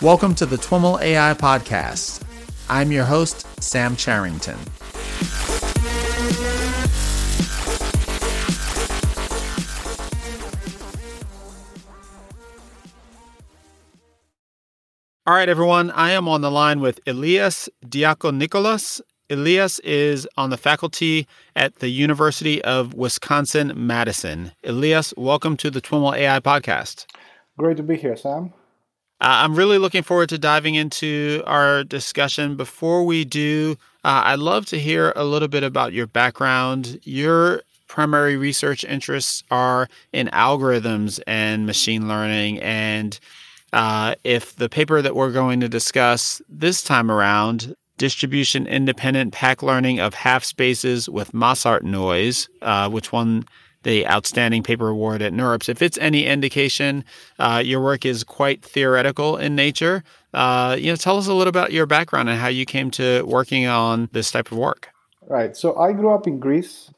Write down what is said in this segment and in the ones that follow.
Welcome to the TWIML AI Podcast. I'm your host, Sam Charrington. All right, everyone. I am on the line with Elias Diakonikolas. Elias is on the faculty at the University of Wisconsin Madison. Elias, welcome to the TWIML AI podcast. Great to be here, Sam. Uh, I'm really looking forward to diving into our discussion. Before we do, uh, I'd love to hear a little bit about your background. Your primary research interests are in algorithms and machine learning. And uh, if the paper that we're going to discuss this time around, distribution independent PAC learning of half spaces with Massart noise, uh, which won the Outstanding Paper Award at NeurIPS. If it's any indication, uh, your work is quite theoretical in nature. Uh, you know, tell us a little about your background and how you came to working on this type of work. Right. So I grew up in Greece.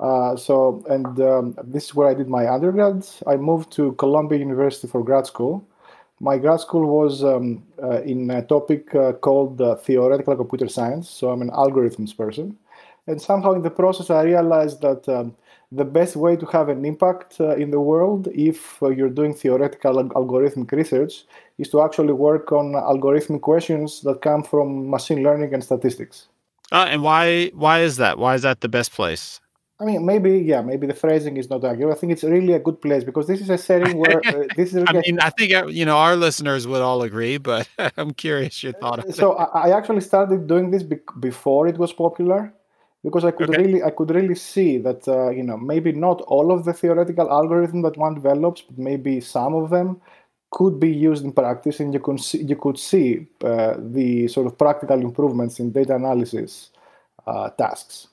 Uh, so, and um, this is where I did my undergrad. I moved to Columbia University for grad school. My grad school was um, uh, in a topic uh, called uh, theoretical computer science. So I'm an algorithms person. And somehow in the process, I realized that um, the best way to have an impact uh, in the world if uh, you're doing theoretical algorithmic research is to actually work on algorithmic questions that come from machine learning and statistics. Uh, and why why is that? Why is that the best place? I mean, maybe yeah, maybe the phrasing is not accurate. I think it's really a good place because this is a setting where uh, this is. Really I mean, I think uh, you know our listeners would all agree, but I'm curious your thought. so I, I actually started doing this be- before it was popular because I could okay. really I could really see that uh, you know maybe not all of the theoretical algorithm that one develops, but maybe some of them could be used in practice, and you could see, you could see uh, the sort of practical improvements in data analysis uh, tasks.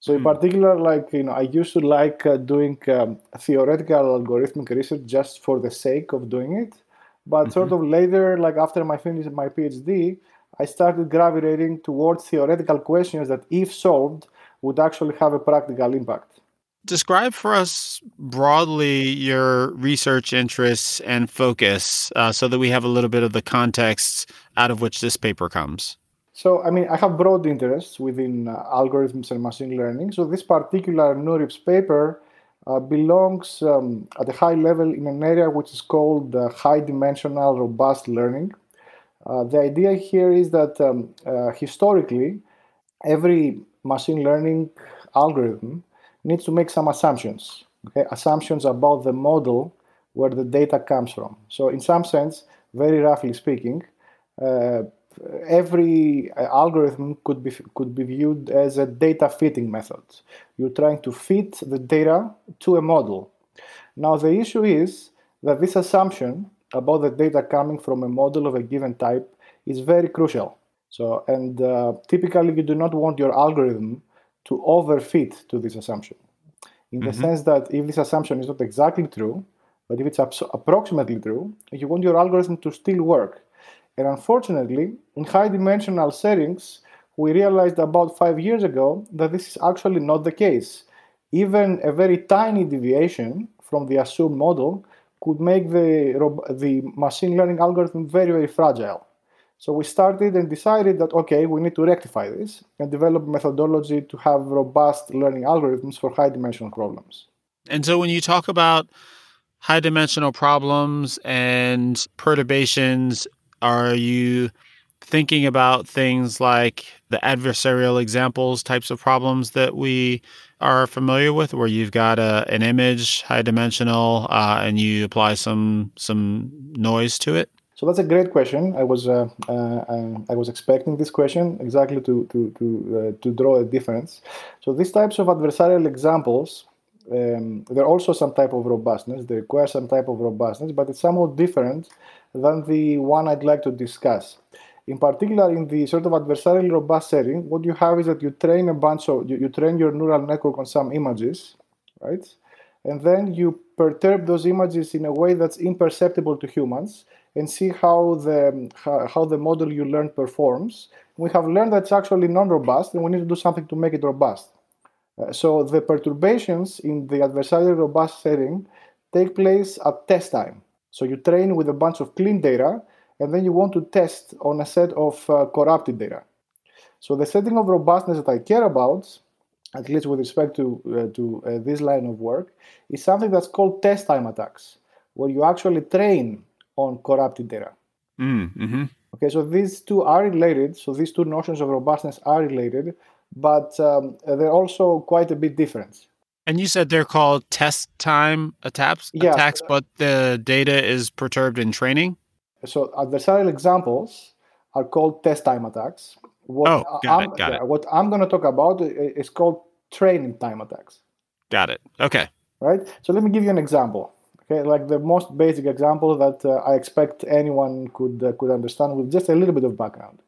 So in mm. particular, like you know, I used to like uh, doing um, theoretical algorithmic research just for the sake of doing it, but mm-hmm. sort of later, like after I finished my PhD, I started gravitating towards theoretical questions that, if solved, would actually have a practical impact. Describe for us broadly your research interests and focus uh, so that we have a little bit of the context out of which this paper comes. So, I mean, I have broad interests within uh, algorithms and machine learning. So, this particular NeurIPS paper uh, belongs um, at a high level in an area which is called uh, high dimensional robust learning. Uh, the idea here is that um, uh, historically, every machine learning algorithm needs to make some assumptions, okay? assumptions about the model where the data comes from. So, in some sense, very roughly speaking, uh, every uh, algorithm could be could be viewed as a data fitting method. You're trying to fit the data to a model. Now, the issue is that this assumption about the data coming from a model of a given type is very crucial. So, and uh, typically you do not want your algorithm to overfit to this assumption, in the mm-hmm. sense that if this assumption is not exactly true, but if it's approximately true, you want your algorithm to still work. And unfortunately, in high dimensional settings, we realized about five years ago that this is actually not the case. Even a very tiny deviation from the assumed model could make the, the machine learning algorithm very, very fragile. So we started and decided that, okay, we need to rectify this and develop methodology to have robust learning algorithms for high dimensional problems. And so when you talk about high dimensional problems and perturbations, are you thinking about things like the adversarial examples types of problems that we are familiar with, where you've got a, an image, high dimensional, uh, and you apply some some noise to it? So that's a great question. I was uh, uh, uh, I was expecting this question exactly to to to uh, to draw a difference. So these types of adversarial examples, um, they're also some type of robustness. They require some type of robustness, but it's somewhat different than the one I'd like to discuss. In particular, in the sort of adversarial robust setting, what you have is that you train a bunch of, you, you train your neural network on some images, right? And then you perturb those images in a way that's imperceptible to humans and see how the, how, the model you learned performs. We have learned that it's actually non-robust and we need to do something to make it robust. Uh, so the perturbations in the adversarial robust setting take place at test time. So you train with a bunch of clean data and then you want to test on a set of uh, corrupted data. So the setting of robustness that I care about, at least with respect to, uh, to uh, this line of work, is something that's called test time attacks, where you actually train on corrupted data. Mm, mm-hmm. Okay, so these two are related. So these two notions of robustness are related, but um, they're also quite a bit different. And you said they're called test time attacks, Yeah. attacks, but the data is perturbed in training. So adversarial examples are called test time attacks. What Oh, got it, I'm, got yeah, it. What I'm going to talk about is called training time attacks. Got it. Okay. right? So let me give you an example. Okay, like the most basic example that uh, I expect anyone could uh, could understand with just a little bit of background.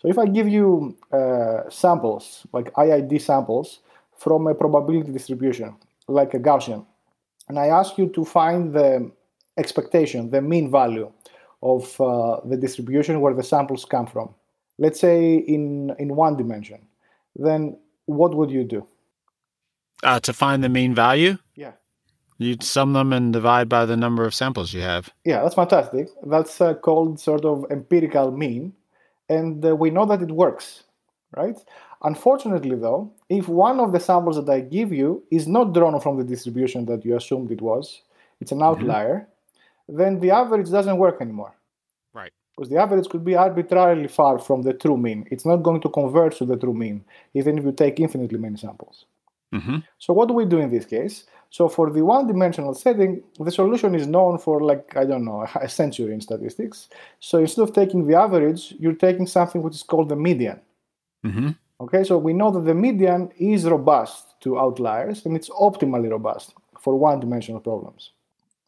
So if I give you uh, samples, like IID samples from a probability distribution, like a Gaussian, and I ask you to find the expectation, the mean value of uh, the distribution where the samples come from, let's say in in one dimension, then what would you do? Uh, to find the mean value, Yeah. you'd sum them and divide by the number of samples you have. Yeah, that's fantastic. That's uh, called sort of empirical mean, and uh, we know that it works, right? Unfortunately, though, if one of the samples that I give you is not drawn from the distribution that you assumed it was, it's an outlier, then the average doesn't work anymore. Right. Because the average could be arbitrarily far from the true mean. It's not going to converge to the true mean, even if you take infinitely many samples. Mm-hmm. So what do we do in this case? So for the one-dimensional setting, the solution is known for like I don't know a century in statistics. So instead of taking the average, you're taking something which is called the median. Mm-hmm. Okay, so we know that the median is robust to outliers and it's optimally robust for one-dimensional problems.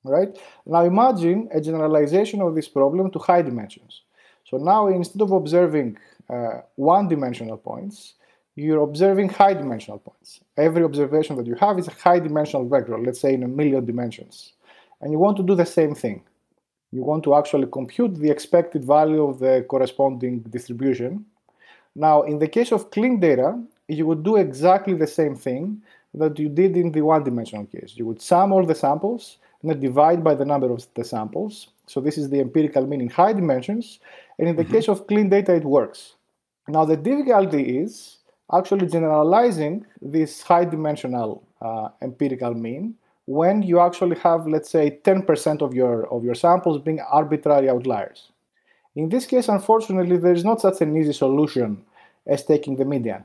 Right now, imagine a generalization of this problem to high dimensions. So now instead of observing uh, one-dimensional points, you're observing high dimensional points. Every observation that you have is a high dimensional vector, let's say in a million dimensions. And you want to do the same thing. You want to actually compute the expected value of the corresponding distribution. Now, in the case of clean data, you would do exactly the same thing that you did in the one dimensional case. You would sum all the samples and then divide by the number of the samples. So, this is the empirical mean in high dimensions. And in the case of clean data, it works. Now, the difficulty is actually generalizing this high dimensional uh, empirical mean when you actually have, let's say, 10% of your, of your samples being arbitrary outliers. In this case, unfortunately, there is not such an easy solution as taking the median.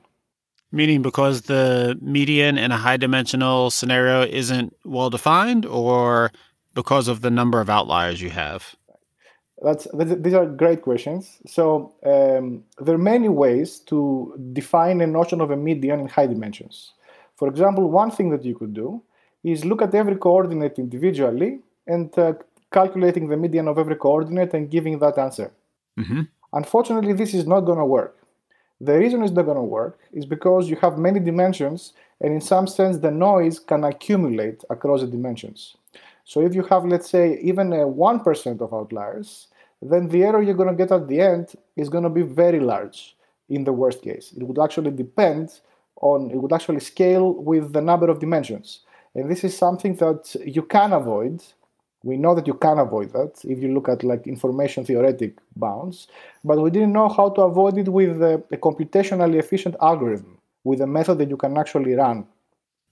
Meaning because the median in a high dimensional scenario isn't well defined, or because of the number of outliers you have? That's, these are great questions. So um, there are many ways to define a notion of a median in high dimensions. For example, one thing that you could do is look at every coordinate individually and uh, calculating the median of every coordinate and giving that answer. Mm-hmm. Unfortunately, this is not going to work. The reason it's not going to work is because you have many dimensions, and in some sense, the noise can accumulate across the dimensions. So if you have, let's say, even a 1% of outliers, then the error you're going to get at the end is going to be very large in the worst case. It would actually depend on, it would actually scale with the number of dimensions. And this is something that you can avoid. We know that you can avoid that if you look at like information theoretic bounds, but we didn't know how to avoid it with a, a computationally efficient algorithm, with a method that you can actually run.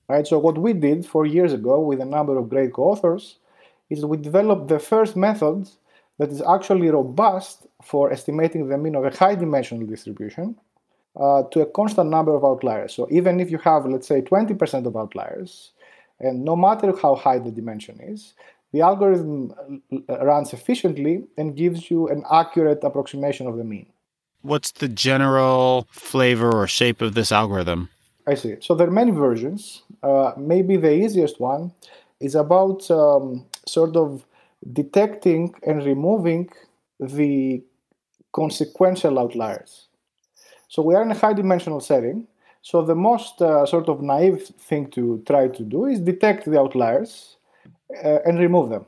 Right? So what we did four years ago with a number of great co-authors is we developed the first method that is actually robust for estimating the mean of a high dimensional distribution uh, to a constant number of outliers. So even if you have, let's say, 20% of outliers, and no matter how high the dimension is, the algorithm runs efficiently and gives you an accurate approximation of the mean. What's the general flavor or shape of this algorithm? I see. So there are many versions. Uh, maybe the easiest one is about um, sort of detecting and removing the consequential outliers. So we are in a high dimensional setting. So the most uh, sort of naive thing to try to do is detect the outliers uh, and remove them.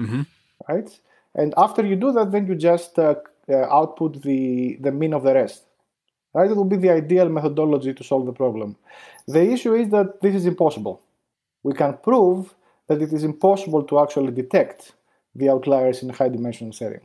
Mm-hmm. Right? And after you do that, then you just uh, output the, the mean of the rest. Right? It will be the ideal methodology to solve the problem. The issue is that this is impossible. We can prove that it is impossible to actually detect the outliers in a high dimensional setting.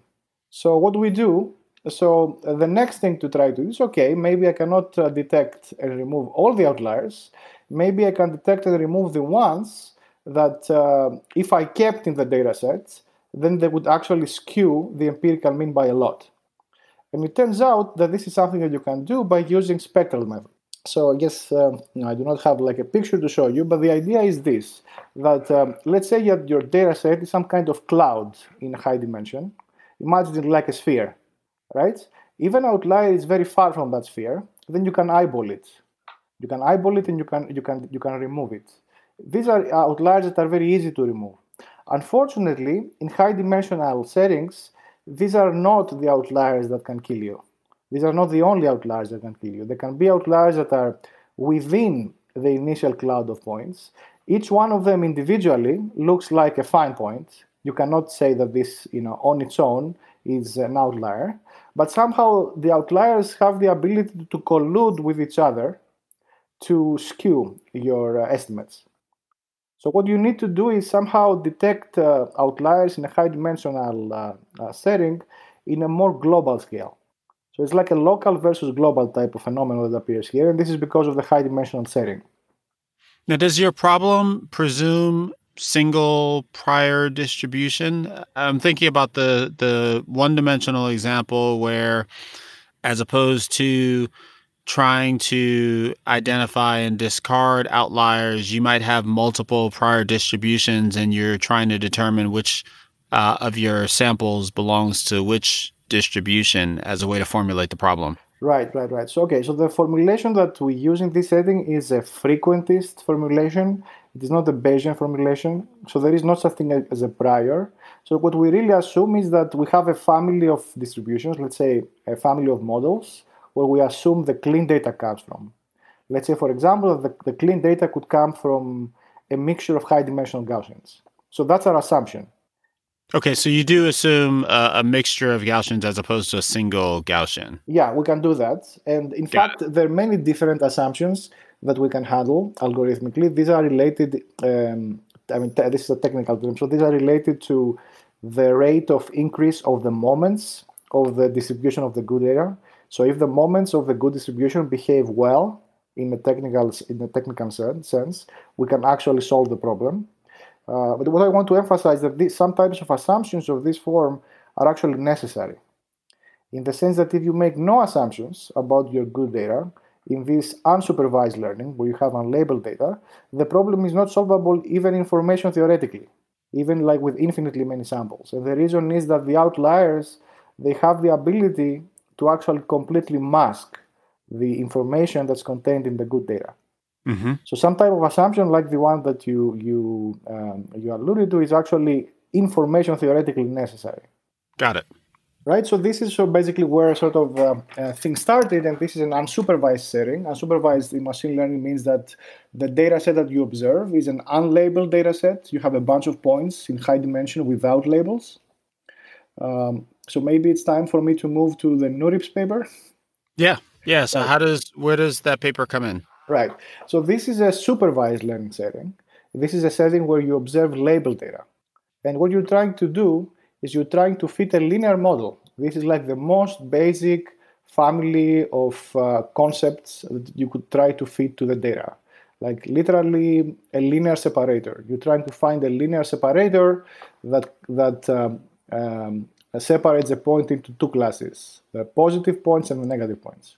So what do we do? So uh, the next thing to try to do is okay, maybe I cannot uh, detect and remove all the outliers. Maybe I can detect and remove the ones that uh, if I kept in the data set, then they would actually skew the empirical mean by a lot. And it turns out that this is something that you can do by using spectral method. So I guess um, I do not have like a picture to show you, but the idea is this: that um, let's say that your data set is some kind of cloud in high dimension. Imagine it like a sphere, right? If an outlier is very far from that sphere, then you can eyeball it. You can eyeball it and you can you can you can remove it. These are outliers that are very easy to remove. Unfortunately, in high dimensional settings, these are not the outliers that can kill you. These are not the only outliers that can kill you. There can be outliers that are within the initial cloud of points. Each one of them individually looks like a fine point. You cannot say that this, you know, on its own is an outlier, but somehow the outliers have the ability to collude with each other to skew your uh, estimates. So what you need to do is somehow detect uh, outliers in a high dimensional uh, uh, setting in a more global scale. So it's like a local versus global type of phenomenon that appears here, and this is because of the high dimensional setting. Now, does your problem presume single prior distribution? I'm thinking about the the one dimensional example where, as opposed to trying to identify and discard outliers, you might have multiple prior distributions and you're trying to determine which uh, of your samples belongs to which distribution as a way to formulate the problem. Right, right, right. So, okay, so the formulation that we use in this setting is a frequentist formulation. It is not a Bayesian formulation. So, there is no such thing as a prior. So, what we really assume is that we have a family of distributions, let's say a family of models where we assume the clean data comes from. Let's say, for example, the, the clean data could come from a mixture of high dimensional Gaussians. So that's our assumption. Okay, so you do assume a, a, mixture of Gaussians as opposed to a single Gaussian. Yeah, we can do that. And in Got fact, it. there are many different assumptions that we can handle algorithmically. These are related, um, I mean, this is a technical term, so these are related to the rate of increase of the moments of the distribution of the good data so if the moments of the good distribution behave well in a technical in a technical sense, we can actually solve the problem. Uh, but what I want to emphasize that this, some types of assumptions of this form are actually necessary, in the sense that if you make no assumptions about your good data in this unsupervised learning, where you have unlabeled data, the problem is not solvable even information theoretically, even like with infinitely many samples. And the reason is that the outliers they have the ability to actually completely mask the information that's contained in the good data. Mm-hmm. So some type of assumption like the one that you you um, you alluded to is actually information theoretically necessary. Got it. Right. So this is so basically where sort of uh, uh, things started, and this is an unsupervised setting. Unsupervised in machine learning means that the data set that you observe is an unlabeled data set. You have a bunch of points in high dimension without labels. Um, so maybe it's time for me to move to the NeurIPS paper. Yeah, yeah. So how does where does that paper come in? Right. So this is a supervised learning setting. This is a setting where you observe label data, and what you're trying to do is you're trying to fit a linear model. This is like the most basic family of uh, concepts that you could try to fit to the data. Like literally a linear separator. You're trying to find a linear separator that that um, um, separates the point into two classes, the positive points and the negative points.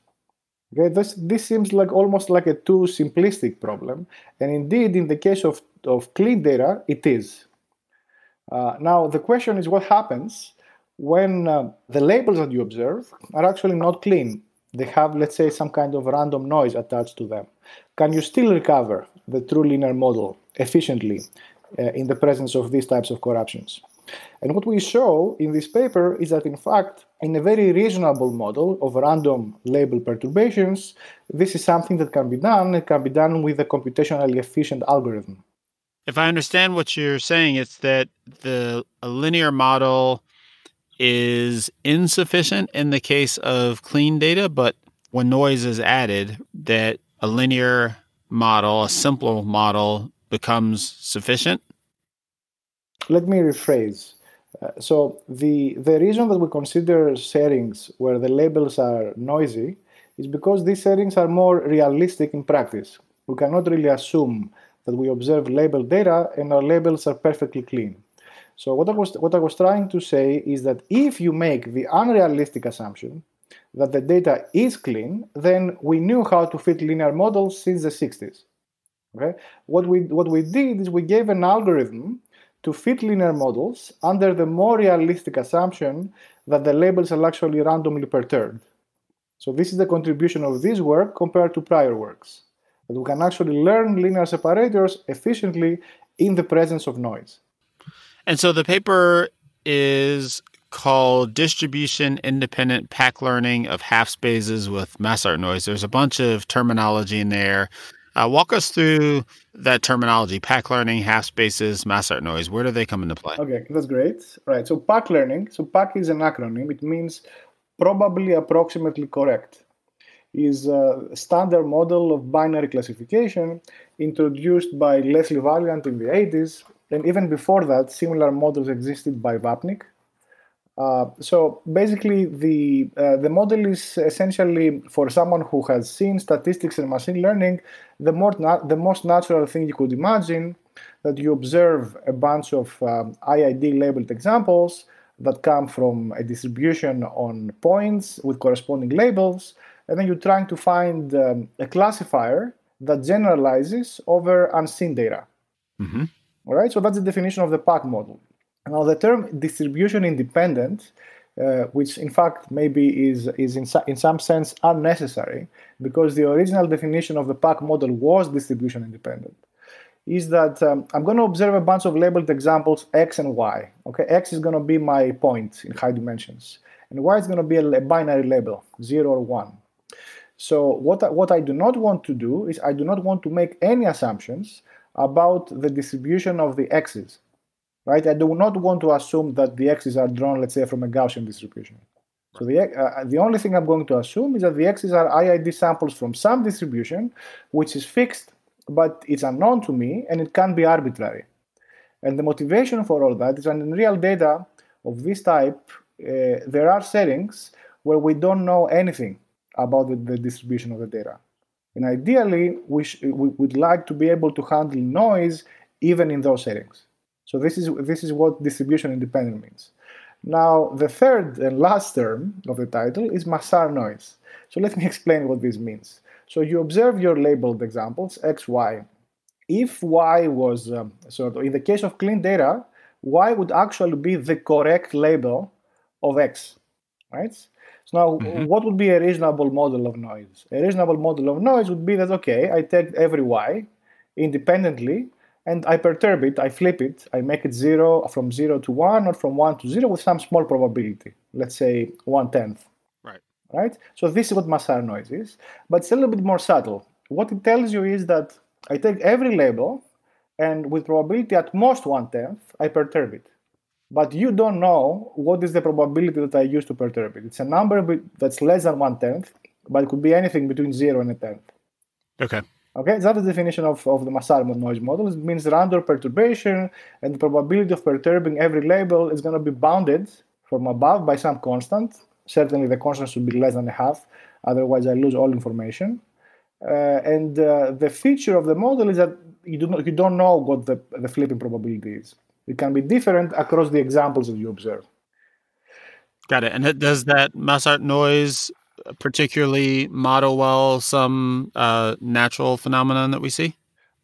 Okay, this, this seems like almost like a too simplistic problem, and indeed, in the case of, of clean data, it is. Uh, now, the question is what happens when uh, the labels that you observe are actually not clean. They have, let's say, some kind of random noise attached to them. Can you still recover the true linear model efficiently uh, in the presence of these types of corruptions? And what we show in this paper is that, in fact, in a very reasonable model of random label perturbations, this is something that can be done. It can be done with a computationally efficient algorithm. If I understand what you're saying, it's that the a linear model is insufficient in the case of clean data, but when noise is added, that a linear model, a simple model, becomes sufficient? Let me rephrase. Uh, so the the reason that we consider settings where the labels are noisy is because these settings are more realistic in practice. We cannot really assume that we observe labeled data and our labels are perfectly clean. So what I was what I was trying to say is that if you make the unrealistic assumption that the data is clean, then we knew how to fit linear models since the 60s. Okay? What we what we did is we gave an algorithm to fit linear models under the more realistic assumption that the labels are actually randomly perturbed. So this is the contribution of this work compared to prior works. That we can actually learn linear separators efficiently in the presence of noise. And so the paper is called Distribution Independent PAC Learning of Half Spaces with Massart Noise. There's a bunch of terminology in there. Uh, walk us through that terminology PAC learning, half spaces, Massart noise. Where do they come into play? Okay, that's great. Right. So, PAC learning, so PAC is an acronym. It means probably approximately correct is a standard model of binary classification introduced by Leslie Valiant in the 80s. And even before that, similar models existed by Vapnik. Uh, so basically, the uh, the model is essentially for someone who has seen statistics and machine learning, the more na- the most natural thing you could imagine that you observe a bunch of um, IID labeled examples that come from a distribution on points with corresponding labels, and then you're trying to find um, a classifier that generalizes over unseen data. Mm-hmm. All right, so that's the definition of the PAC model. Now, the term distribution independent, uh, which in fact maybe is, is in, in some sense unnecessary, because the original definition of the PAC model was distribution independent, is that um, I'm going to observe a bunch of labeled examples x and y. Okay, x is going to be my point in high dimensions, and y is going to be a, a binary label, 0 or 1. So what I, what I do not want to do is I do not want to make any assumptions about the distribution of the x's right? I do not want to assume that the x's are drawn, let's say, from a Gaussian distribution. So the, uh, the only thing I'm going to assume is that the x's are IID samples from some distribution, which is fixed, but it's unknown to me, and it can be arbitrary. And the motivation for all that is that in real data of this type, uh, there are settings where we don't know anything about the, the distribution of the data. And ideally, we, sh- we would like to be able to handle noise even in those settings. So this is this is what distribution independent means. Now the third and last term of the title is Massart noise. So let me explain what this means. So you observe your labeled examples x, y. If y was um, so in the case of clean data, y would actually be the correct label of x, right? So now, mm-hmm. what would be a reasonable model of noise? A reasonable model of noise would be that okay, I take every y independently and I perturb it, I flip it, I make it zero from zero to one or from one to zero with some small probability, let's say one tenth. Right. Right? So this is what Massart noise is, but it's a little bit more subtle. What it tells you is that I take every label and with probability at most one tenth, I perturb it. But you don't know what is the probability that I use to perturb it. It's a number that's less than one tenth, but it could be anything between zero and a tenth. Okay. Okay, that's the definition of, of the Massart noise model. It means random perturbation, and the probability of perturbing every label is going to be bounded from above by some constant. Certainly, the constant should be less than a half, otherwise, I lose all information. Uh, and uh, the feature of the model is that you, do not, you don't know what the, the flipping probability is. It can be different across the examples that you observe. Got it. And does that Massart noise particularly model well some uh, natural phenomenon that we see?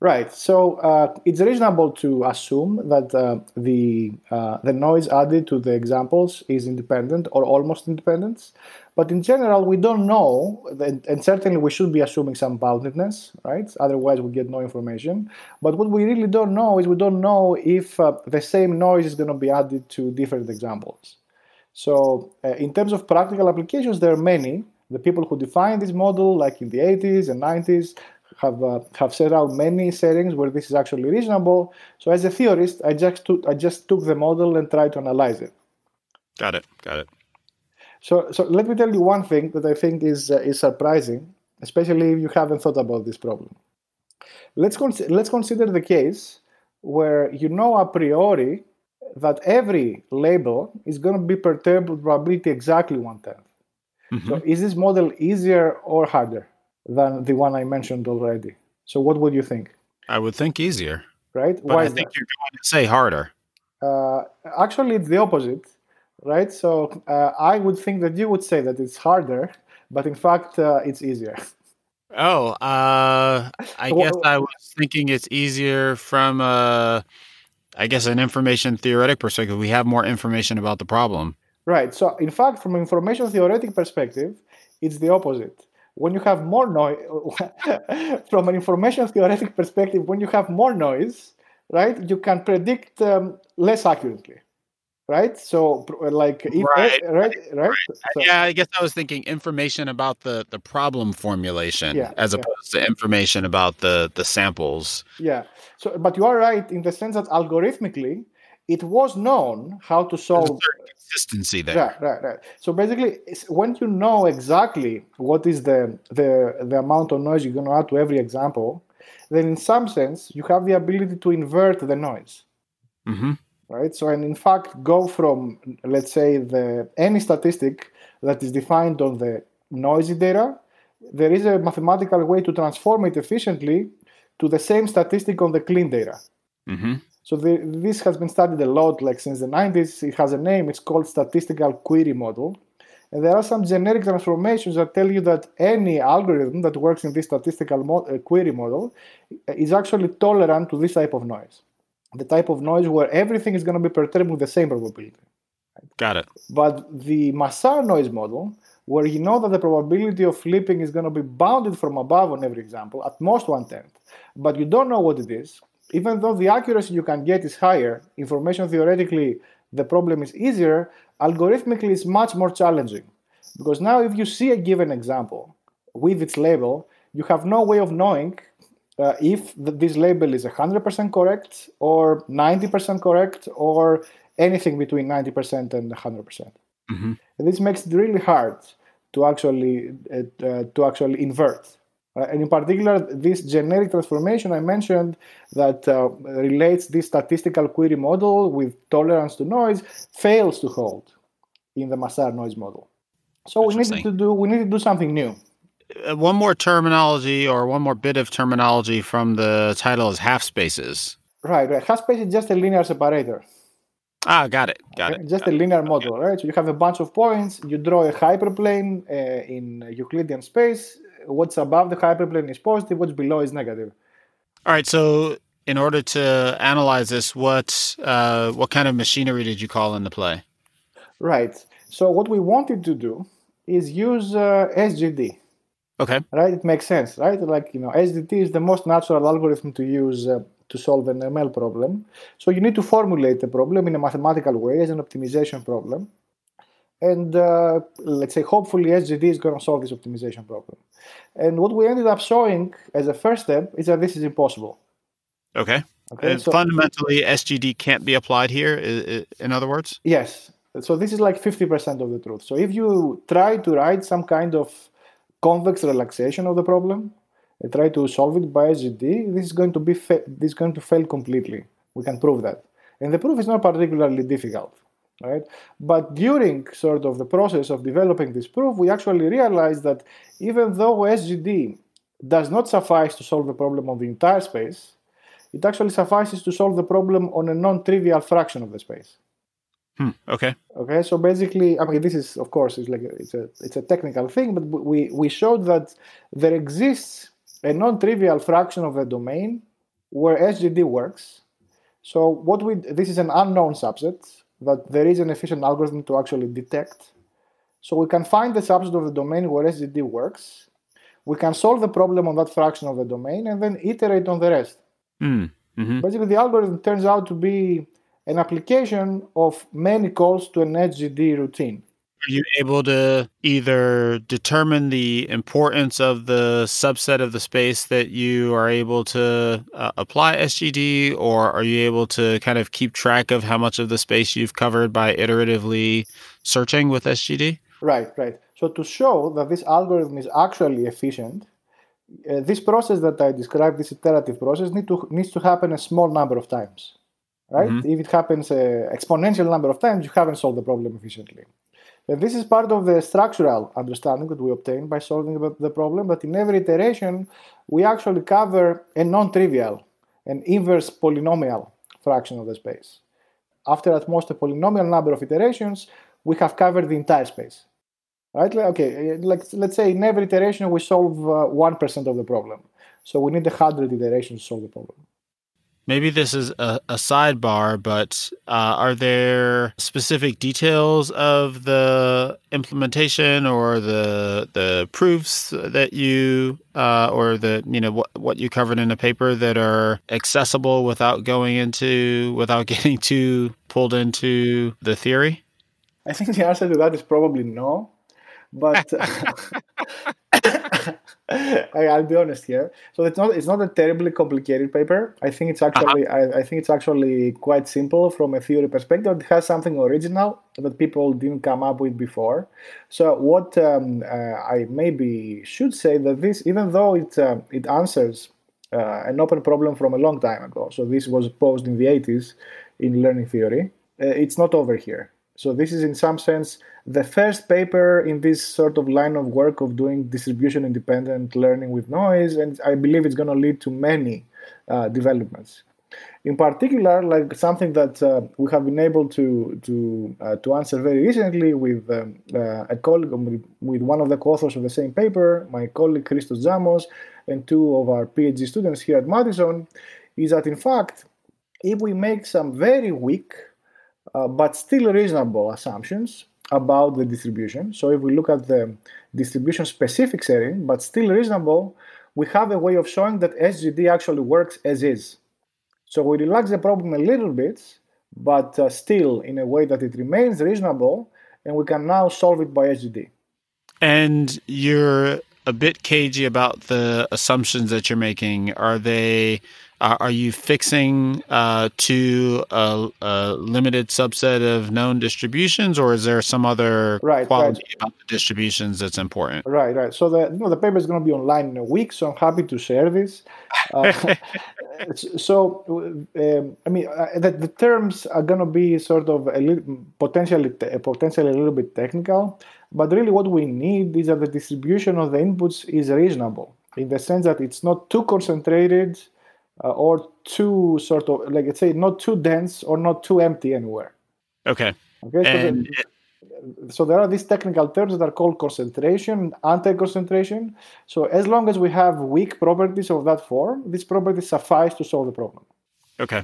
Right. So uh, it's reasonable to assume that uh, the uh, the noise added to the examples is independent or almost independent. But in general, we don't know, and certainly we should be assuming some boundedness, right? Otherwise, we get no information. But what we really don't know is we don't know if uh, the same noise is going to be added to different examples. So, uh, in terms of practical applications, there are many. The people who defined this model, like in the 80s and 90s, have uh, have set out many settings where this is actually reasonable. So, as a theorist, I just took, I just took the model and tried to analyze it. Got it. Got it. So, so let me tell you one thing that I think is uh, is surprising, especially if you haven't thought about this problem. Let's con- let's consider the case where you know a priori that every label is going to be perturbed with probability exactly one tenth. Mm-hmm. So is this model easier or harder than the one I mentioned already? So what would you think? I would think easier. Right? But Why I think that? you're going to say harder. Uh, actually, it's the opposite, right? So uh, I would think that you would say that it's harder, but in fact, uh, it's easier. Oh, uh, I guess I was thinking it's easier from I guess, an information theoretic perspective. We have more information about the problem. Right. So, in fact, from an information theoretic perspective, it's the opposite. When you have more noise, from an information theoretic perspective, when you have more noise, right, you can predict um, less accurately right so like if, right right right, So, yeah i guess i was thinking information about the the problem formulation yeah, as opposed yeah. to information about the the samples yeah so but you are right in the sense that algorithmically it was known how to solve consistency there right right right so basically when you know exactly what is the the the amount of noise you're going to add to every example then in some sense you have the ability to invert the noise mm-hmm right? So, and in fact, go from let's say the any statistic that is defined on the noisy data, there is a mathematical way to transform it efficiently to the same statistic on the clean data. Mm-hmm. So the, this has been studied a lot, like since the 90s. It has a name. It's called statistical query model. And there are some generic transformations that tell you that any algorithm that works in this statistical mo- uh, query model is actually tolerant to this type of noise the type of noise where everything is going to be perturbed with the same probability. Got it. But the Massart noise model, where you know that the probability of flipping is going to be bounded from above on every example, at most one tenth, but you don't know what it is, even though the accuracy you can get is higher, information theoretically the problem is easier, algorithmically it's much more challenging. Because now if you see a given example with its label, you have no way of knowing uh, if the, this label is 100% correct or 90% correct or anything between 90% and 100%. Mm-hmm. And this makes it really hard to actually uh, uh, to actually invert. Uh, and in particular, this generic transformation I mentioned that uh, relates this statistical query model with tolerance to noise fails to hold in the Massart noise model. So we needed to do we need to do something new. Uh, one more terminology or one more bit of terminology from the title is half spaces. Right, right. Half space is just a linear separator. Ah, got it, got okay? it. Just got a linear model, right? So you have a bunch of points. You draw a hyperplane uh, in Euclidean space. What's above the hyperplane is positive. What's below is negative. All right. So in order to analyze this, what uh, what kind of machinery did you call into play? Right. So what we wanted to do is use uh, SGD. Okay. Right? It makes sense, right? Like, you know, SGD is the most natural algorithm to use uh, to solve an ML problem. So you need to formulate the problem in a mathematical way as an optimization problem. And uh, let's say, hopefully, SGD is going to solve this optimization problem. And what we ended up showing as a first step is that this is impossible. Okay. Okay. So, fundamentally, SGD can't be applied here. In other words. Yes. So this is like fifty percent of the truth. So if you try to write some kind of convex relaxation of the problem and try to solve it by SGD, this is going to be fa- this is going to fail completely. We can prove that, and the proof is not particularly difficult, right? But during sort of the process of developing this proof, we actually realized that even though SGD does not suffice to solve the problem of the entire space, it actually suffices to solve the problem on a non-trivial fraction of the space. Hmm, okay. Okay. So basically, I mean, this is of course it's like a, it's a it's a technical thing, but we we showed that there exists a non-trivial fraction of the domain where SGD works. So what we this is an unknown subset that there is an efficient algorithm to actually detect. So we can find the subset of the domain where SGD works. We can solve the problem on that fraction of the domain and then iterate on the rest. Mm, mm-hmm. Basically, the algorithm turns out to be an application of many calls to an SGD routine. Are you able to either determine the importance of the subset of the space that you are able to uh, apply SGD, or are you able to kind of keep track of how much of the space you've covered by iteratively searching with SGD? Right, right. So to show that this algorithm is actually efficient, uh, this process that I described, this iterative process, need to, needs to happen a small number of times. right? Mm-hmm. If it happens an exponential number of times, you haven't solved the problem efficiently. And this is part of the structural understanding that we obtain by solving the problem. But in every iteration, we actually cover a non-trivial, an inverse polynomial fraction of the space. After at most a polynomial number of iterations, we have covered the entire space. Right? Okay, like let's say in every iteration we solve uh, one uh, of the problem. So we need a hundred iterations to solve the problem. Maybe this is a, a sidebar, but uh, are there specific details of the implementation or the the proofs that you uh, or the you know what what you covered in the paper that are accessible without going into without getting too pulled into the theory? I think the answer to that is probably no. But I, will be honest here. So it's not it's not a terribly complicated paper. I think it's uh-huh. actually uh-huh. I, I, think it's actually quite simple from a theory perspective. It has something original that people didn't come up with before. So what um, uh, I maybe should say that this, even though it uh, it answers uh, an open problem from a long time ago. So this was posed in the 80s in learning theory. Uh, it's not over here. So this is in some sense the first paper in this sort of line of work of doing distribution independent learning with noise, and I believe it's going to lead to many uh, developments. In particular, like something that uh, we have been able to to uh, to answer very recently with um, uh, a colleague with, with one of the co-authors of the same paper, my colleague Christos Tzamos, and two of our PhD students here at Madison, is that in fact, if we make some very weak uh, but still reasonable assumptions about the distribution. So if we look at the distribution specific setting, but still reasonable, we have a way of showing that SGD actually works as is. So we relax the problem a little bit, but uh, still in a way that it remains reasonable, and we can now solve it by SGD. And you're a bit cagey about the assumptions that you're making. Are they uh, are you fixing uh, to a, a, limited subset of known distributions, or is there some other right, quality right. about the distributions that's important? Right, right. So the you know, the paper is going to be online in a week, so I'm happy to share this. Uh, so, um, I mean, uh, the, the, terms are going to be sort of a little, potentially potentially a little bit technical, but really what we need is that the distribution of the inputs is reasonable in the sense that it's not too concentrated uh, or too sort of like let's say not too dense or not too empty anywhere. Okay. Okay. So, and the, so there are these technical terms that are called concentration, anti-concentration. So as long as we have weak properties of that form, these properties suffice to solve the problem. Okay.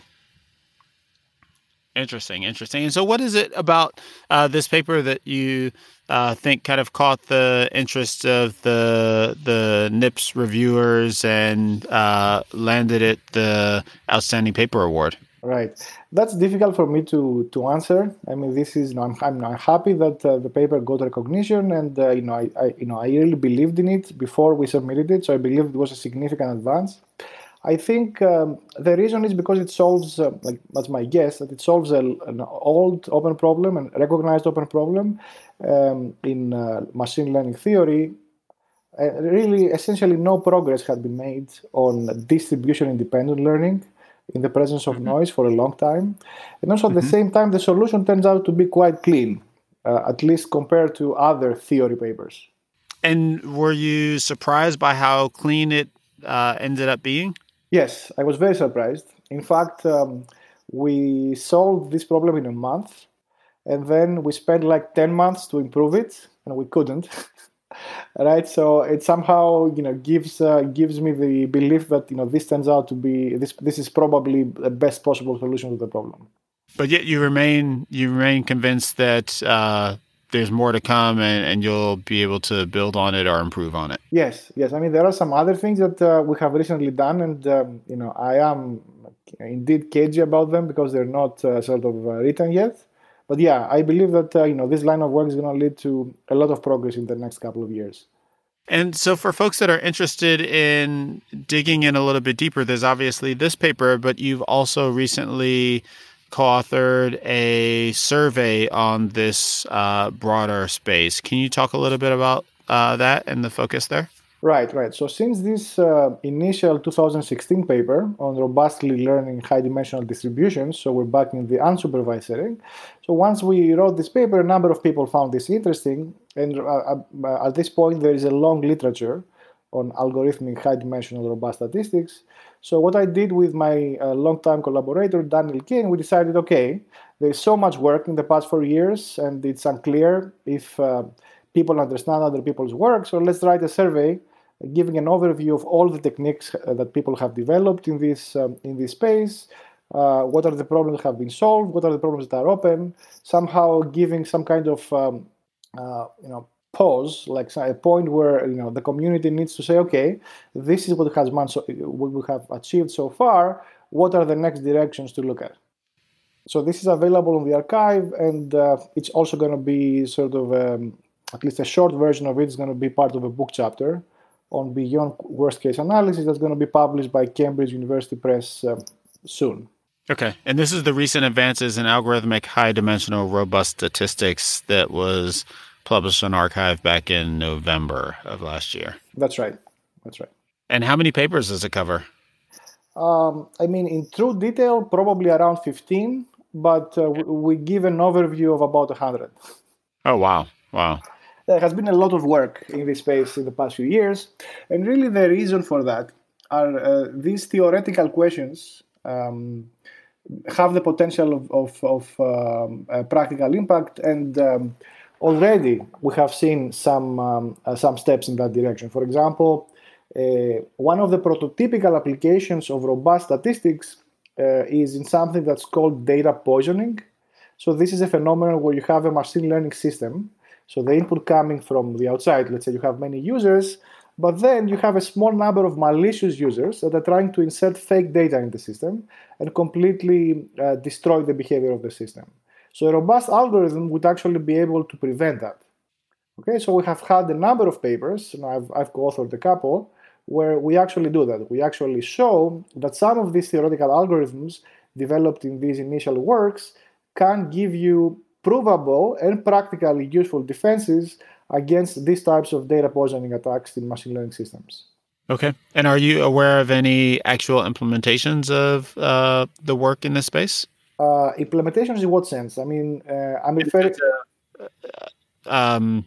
Interesting, interesting. And so, what is it about uh, this paper that you uh, think kind of caught the interest of the the NIPS reviewers and uh, landed it the Outstanding Paper Award? Right, that's difficult for me to to answer. I mean, this is you know, I'm I'm, happy that uh, the paper got recognition, and uh, you know I, I you know I really believed in it before we submitted it, so I believe it was a significant advance. I think um, the reason is because it solves, uh, like that's my guess, that it solves a, an old open problem and recognized open problem um, in uh, machine learning theory. Uh, really, essentially, no progress had been made on distribution independent learning in the presence of mm-hmm. noise for a long time. And also, at mm-hmm. the same time, the solution turns out to be quite clean, uh, at least compared to other theory papers. And were you surprised by how clean it uh, ended up being? Yes, I was very surprised. In fact, um, we solved this problem in a month, and then we spent like 10 months to improve it, and we couldn't. right so it somehow you know gives uh, gives me the belief that you know this turns out to be this this is probably the best possible solution to the problem but yet you remain you remain convinced that uh, there's more to come and, and you'll be able to build on it or improve on it. Yes, yes. I mean, there are some other things that uh, we have recently done, and um, you know, I am indeed cagey about them because they're not uh, sort of uh, written yet. But yeah, I believe that uh, you know this line of work is going to lead to a lot of progress in the next couple of years. And so, for folks that are interested in digging in a little bit deeper, there's obviously this paper, but you've also recently co-authored a survey on this uh, broader space. Can you talk a little bit about uh, that and the focus there? Right, right. So since this uh, initial 2016 paper on robustly learning high-dimensional distributions, so we're back in the unsupervised setting. So once we wrote this paper, a number of people found this interesting, and uh, uh, at this point there is a long literature on algorithmic high-dimensional robust statistics. So what I did with my uh, longtime collaborator Daniel Kane, we decided, okay, there's so much work in the past four years, and it's unclear if uh, people understand other people's work. So let's write a survey giving an overview of all the techniques uh, that people have developed in this um, in this space. Uh, what are the problems that have been solved? What are the problems that are open? Somehow giving some kind of um, uh, you know pause, like a point where you know the community needs to say, okay, this is what has so, what we have achieved so far. What are the next directions to look at? So this is available on the arXiv, and uh, it's also going to be sort of um, at least a short version of it is going to be part of a book chapter on beyond worst case analysis that's going to be published by Cambridge University Press uh, soon. Okay. And this is the recent advances in algorithmic high dimensional robust statistics that was published on arXiv back in November of last year. That's right. That's right. And how many papers does it cover? Um, I mean, in true detail, probably around 15, but uh, we give an overview of about 100. Oh, wow. Wow there has been a lot of work in this space in the past few years, and really the reason for that are uh, these theoretical questions um, have the potential of, of, of um, practical impact, and um, already we have seen some um, uh, some steps in that direction. For example, uh, one of the prototypical applications of robust statistics uh, is in something that's called data poisoning. So this is a phenomenon where you have a machine learning system so the input coming from the outside, let's say you have many users, but then you have a small number of malicious users that are trying to insert fake data in the system and completely uh, destroy the behavior of the system. So a robust algorithm would actually be able to prevent that. Okay, so we have had a number of papers, and I've, I've co-authored a couple, where we actually do that. We actually show that some of these theoretical algorithms developed in these initial works can give you provable and practically useful defenses against these types of data poisoning attacks in machine learning systems. Okay. And are you aware of any actual implementations of uh, the work in this space? Uh, implementations in what sense? I mean, uh, I'm referring. Uh, um,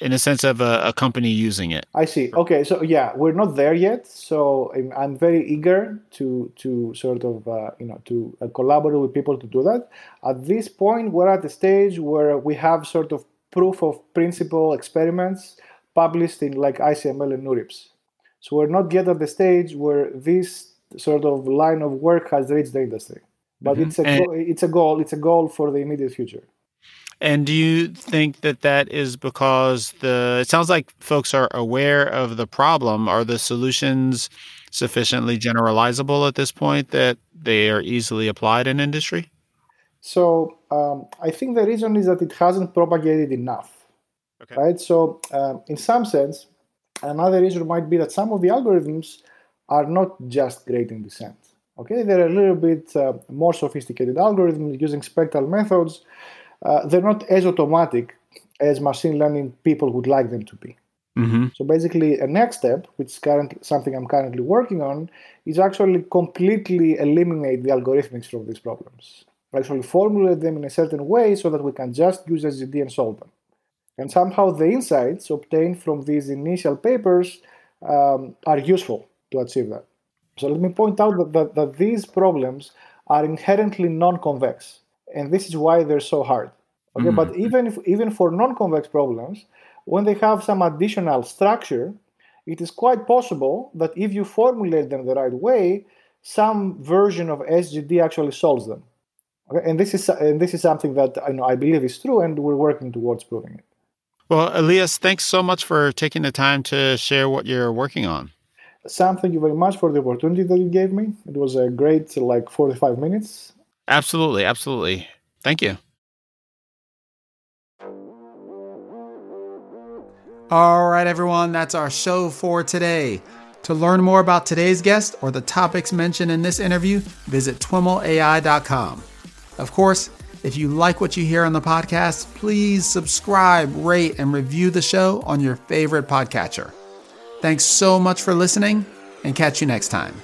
in a sense of a, a, company using it. I see. Okay, so yeah, we're not there yet. So I'm, I'm very eager to to sort of uh, you know to uh, collaborate with people to do that. At this point, we're at the stage where we have sort of proof of principle experiments published in like ICML and NeurIPS. So we're not yet at the stage where this sort of line of work has reached the industry. But mm-hmm. it's a and- it's a goal. It's a goal for the immediate future. And do you think that that is because the it sounds like folks are aware of the problem? Are the solutions sufficiently generalizable at this point that they are easily applied in industry? So um, I think the reason is that it hasn't propagated enough, okay. right? So um, in some sense, another reason might be that some of the algorithms are not just great gradient descent. Okay, they're a little bit uh, more sophisticated algorithms using spectral methods uh, they're not as automatic as machine learning people would like them to be. Mm-hmm. So basically, a next step, which is currently something I'm currently working on, is actually completely eliminate the algorithmics from these problems. Actually, formulate them in a certain way so that we can just use SGD and solve them. And somehow, the insights obtained from these initial papers um, are useful to achieve that. So let me point out that, that, that these problems are inherently non-convex and this is why they're so hard. Okay, mm-hmm. but even if even for non-convex problems, when they have some additional structure, it is quite possible that if you formulate them the right way, some version of SGD actually solves them. Okay, and this is and this is something that I know I believe is true, and we're working towards proving it. Well, Ilias, thanks so much for taking the time to share what you're working on. Sam, thank you very much for the opportunity that you gave me. It was a great, like, 45 minutes. Absolutely. Absolutely. Thank you. All right, everyone, that's our show for today. To learn more about today's guest or the topics mentioned in this interview, visit twimlai.com. Of course, if you like what you hear on the podcast, please subscribe, rate, and review the show on your favorite podcatcher. Thanks so much for listening, and catch you next time.